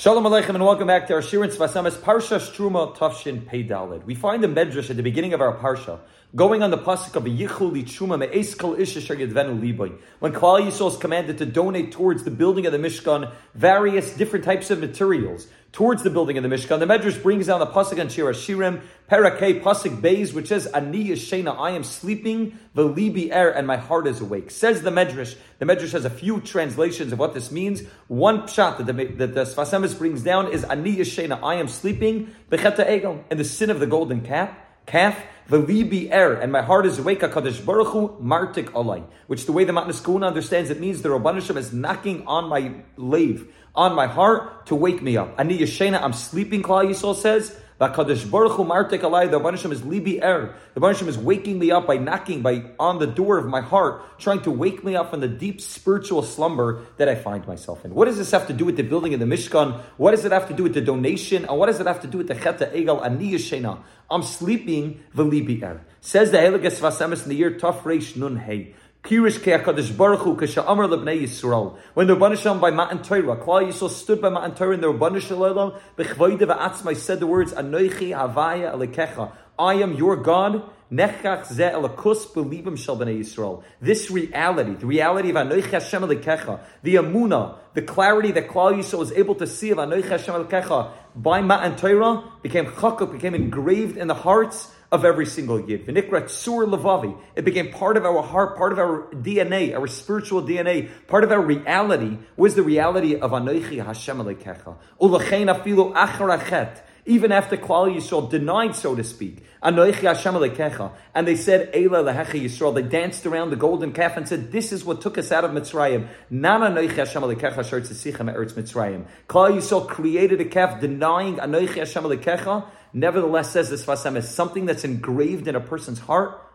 Shalom Aleichem and welcome back to our Shirin Svasamas Parshas Truma Tafshin Pei Dalid. We find the Medrash at the beginning of our Parsha going on the pasuk of Yichul Lichuma Me'es Kol Isha Yedvenu Liboy. When Klal Yisrael is commanded to donate towards the building of the Mishkan various different types of materials towards the building of the Mishkan, the Medrash brings down the pasuk on Shira Shirim Parakeh pasuk Beis, which says Ani Yeshena, I am sleeping, Velibi Er, and my heart is awake. Says the Medrash. The Medrash has a few translations of what this means. One pshat that the, that the Sfas Emes brings down is Ani Yeshena, I am sleeping, Becheta Egel, and the sin of the golden calf calf, v'libi er, and my heart is awake, HaKadosh Baruch Hu, martik alay, which the way the Matnas Kehuna understands it means the Rabbanishim is knocking on my lave, on my heart, to wake me up. Ani Yeshena, I'm sleeping, Klal Yisrael says, V'Kadosh Baruch Hu martek alay. The Rabbanishim is libi er. The Rabbanishim is waking me up by knocking by on the door of my heart, trying to wake me up from the deep spiritual slumber that I find myself in. What does this have to do with the building of the Mishkan? What does it have to do with the donation? And what does it have to do with the Cheta Egal Ani Yeshena? I'm sleeping v'libi er. Says the Heligas Sfas Emes in the year Taf Reish Nun Hey. Kirish Ke'akadosh Baruch Hu Kasha Amar. When the Rabban Shalom by Matan Torah, Klal Yisrael stood by Matan Torah and the Rabban Shalom Bechvoide Va'atzmai said the words Anoichi Havaya Alekecha. I am your God. Nechach ze elakus belibim shel bnei Yisrael. This reality, the reality of Anoich Hashem Alekecha, the Amuna, the clarity that Klal Yisrael was able to see of Anoich Hashem Alekecha by Matan Torah became chakuk, became engraved in the hearts of every single yid. V'nikra tsur levavi. It became part of our heart, part of our DNA, our spiritual DNA, part of our reality was the reality of Anoichi Hashem Alekecha. Ulachein afilu acharachet. Even after Klal Yisrael denied, so to speak, Anoichi Hashem Alekecha, and they said Eila lehecha Yisrael, they danced around the golden calf and said, "This is what took us out of Mitzrayim." Nan Anoichi Hashem Alekecha Sher Tzitzichem Eretz Mitzrayim. Klal Yisrael created a calf, denying Anoichi Hashem Alekecha. Nevertheless, says this Vasem is something that's engraved in a person's heart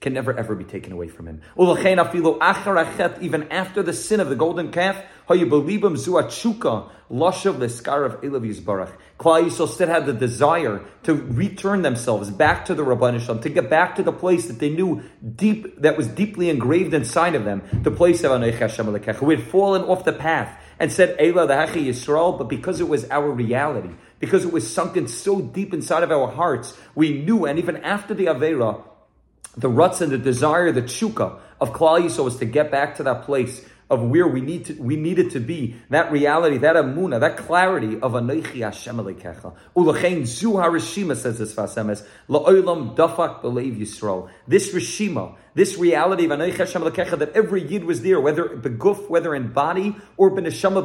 can never ever be taken away from him. Even after the sin of the golden calf, Klal Yisrael still had the desire to return themselves back to the Rabbanisham, to get back to the place that they knew deep, that was deeply engraved inside of them, the place of Anoich Hashem who had fallen off the path and said, Eila the Hachi Yisrael, but because it was our reality, because it was sunken so deep inside of our hearts, we knew, and even after the Avera, the ruts and the desire, the chuka of Klal Yisrael was to get back to that place of where we need to, we needed to be, that reality, that amuna, that clarity of Anoichi Hashem Alekecha. Ulachein zu harishima says this Sfas Emes, la'olam dafak believe Yisrael. This rishima, this reality of Anoich Hashem Lekecha, that every yid was there, whether beguf, whether in body or beneshama,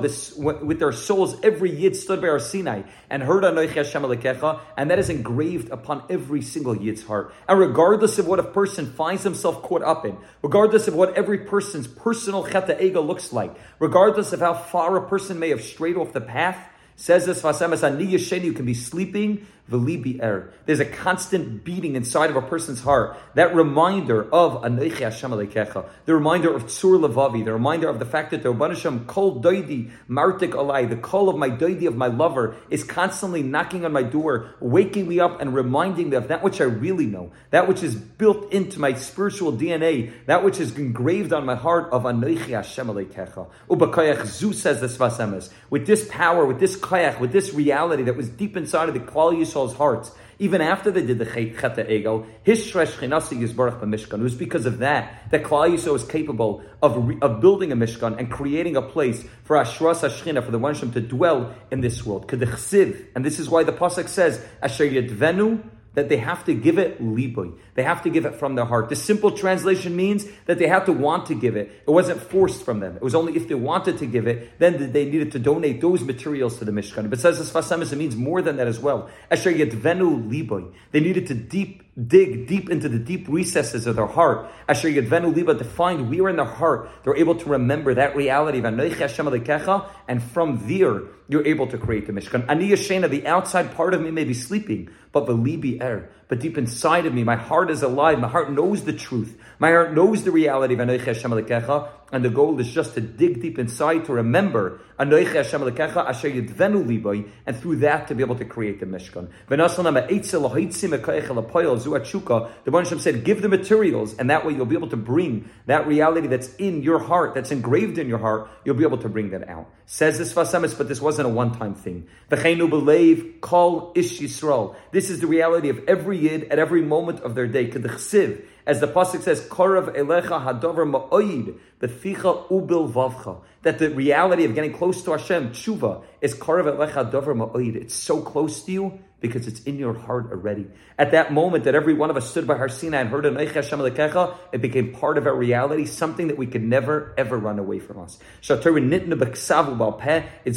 with their souls, every yid stood by Har Sinai and heard Anoich Hashem Lekecha, and that is engraved upon every single yid's heart. And regardless of what a person finds himself caught up in, regardless of what every person's personal cheta ego looks like, regardless of how far a person may have strayed off the path, Says this Sfas Emes Ani you can be sleeping, Er. There's a constant beating inside of a person's heart. That reminder of Anoichi Hashem Alekecha, the reminder of Tzur Levavi, the reminder of the fact that the Rabban Hashem Kol Doidi Martik Alai, the call of my Doidi of my lover, is constantly knocking on my door, waking me up and reminding me of that which I really know, that which is built into my spiritual DNA, that which is engraved on my heart of Anoichi Hashem Alekecha. Ubakayach Zu says this Sfas Emes, with this power, with this with this reality that was deep inside of the Klal Yisrael's hearts, even after they did the Cheta Ego, his Shresh Chinasi Yisbarach Mishkan. It was because of that that Klal Yisrael was capable of, of building a Mishkan and creating a place for Ashras Hashchina, for the One to dwell in this world. Kedechsiv, and this is why the Pasuk says, Asher Yedvenu that they have to give it liboy. They have to give it from their heart. The simple translation means that they have to want to give it. It wasn't forced from them. It was only if they wanted to give it, then they needed to donate those materials to the Mishkan. But it says as it means more than that as well. Asher yedvenu liboy. They needed to deep dig deep into the deep recesses of their heart. Asher yedvenu liba to find where in their heart they're able to remember that reality of Hashem and from there you're able to create the Mishkan. Ani the outside part of me may be sleeping, but the libi er. But deep inside of me, my heart is alive. My heart knows the truth. My heart knows the reality of Anoich Hashem Alekecha, and the goal is just to dig deep inside to remember Anoich Hashem Alekecha Asher Liboy, and through that to be able to create the Mishkan. The Hashem said, give the materials, and that way you'll be able to bring that reality that's in your heart, that's engraved in your heart, you'll be able to bring that out. Says this Sfas Emes, but this wasn't a one-time thing. This is the reality of every Yid at every moment of their day. Kedechsiv, as the pasuk says, "Korav elecha hadover ma'oid beficha ubil vavcha." That the reality of getting close to Hashem, tshuva, is korav elecha hadover ma'oid. It's so close to you because it's in your heart already. At that moment that every one of us stood by Har Sinai and heard an Hashem Lekecha, it became part of our reality, something that we could never ever run away from us. It's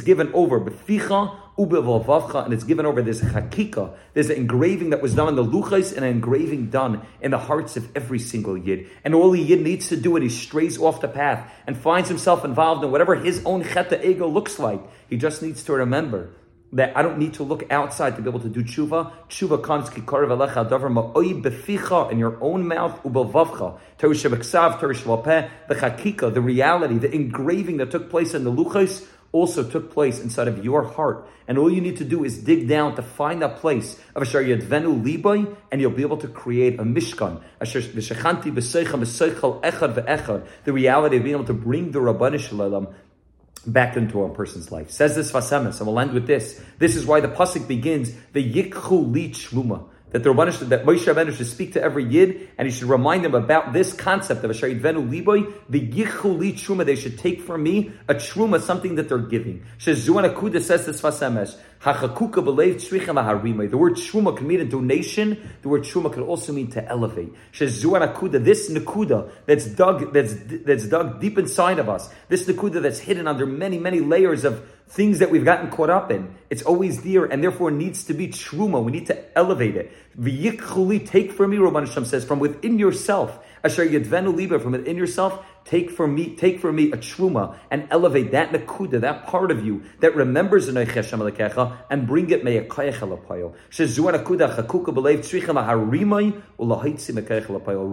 given over beficha and it's given over this hakika. There's an engraving that was done in the luchais and an engraving done in the hearts of every single yid. And all the yid needs to do when he strays off the path and finds himself involved in whatever his own cheta ego looks like, he just needs to remember that I don't need to look outside to be able to do tshuva. Tshuva comes kikarev alecha davar ma'oi beficha in your own mouth ubavavcha. Terush shebeksav, terush the chakika, the reality, the engraving that took place in the luchos also took place inside of your heart. And all you need to do is dig down to find that place of Asher Yadvenu Libai, and you'll be able to create a Mishkan. Asher V'shechanti B'seicham B'seichel Echad V'echad. The reality of being able to bring the Rabbanu Shalom back into a person's life. Says this Sfas Emes, and we'll end with this. This is why the pasuk begins the Yikchu Li that the Rabbanu that Moshe Rabbeinu should speak to every Yid and he should remind them about this concept of a Venu Liboy, the Yichuli Truma, they should take from me a Truma, something that they're giving. Shezuan Akuda says this Sfas Emes, Hachakuka Harimai. The word Truma can mean a donation, the word Truma can also mean to elevate. Shezuan Akuda, this Nakuda that's dug, that's, that's dug deep inside of us, this Nakuda that's hidden under many, many layers of things that we've gotten caught up in. It's always there and therefore needs to be truma. We need to elevate it. V'yikhuli, take from me, Rabban Hashem says, from within yourself. Asher yadvenu liba, from within yourself, take from me, take from me a truma and elevate that nakuda, that part of you that remembers the Hashem and bring it me'akayach alapayo. Shezu nakuda chakuka.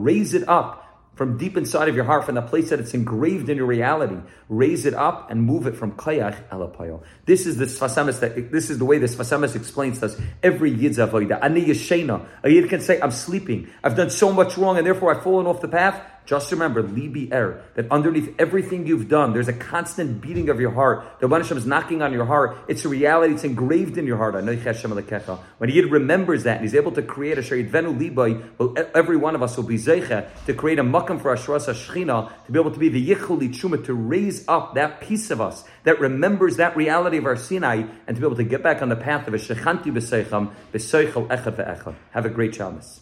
Raise it up from deep inside of your heart, from the place that it's engraved in your reality. Raise it up and move it from kayach elapayo. This is the Sfas Emes that this is the way the Sfas Emes explains to us every yid's avoida. Ani yeshena. A yid can say, "I'm sleeping. I've done so much wrong, and therefore I've fallen off the path." Just remember, libi er, that underneath everything you've done, there's a constant beating of your heart. The Rabban Hashem is knocking on your heart. It's a reality. It's engraved in your heart. When he remembers that and he's able to create a sharid venu libai, well, every one of us will be zeicha to create a makam for Ashras Ashchina, to be able to be the yichuli chuma, to raise up that piece of us that remembers that reality of Har Sinai, and to be able to get back on the path of a shechanti b'seicham, b'seichel echad ve'echad. Have a great Shabbos.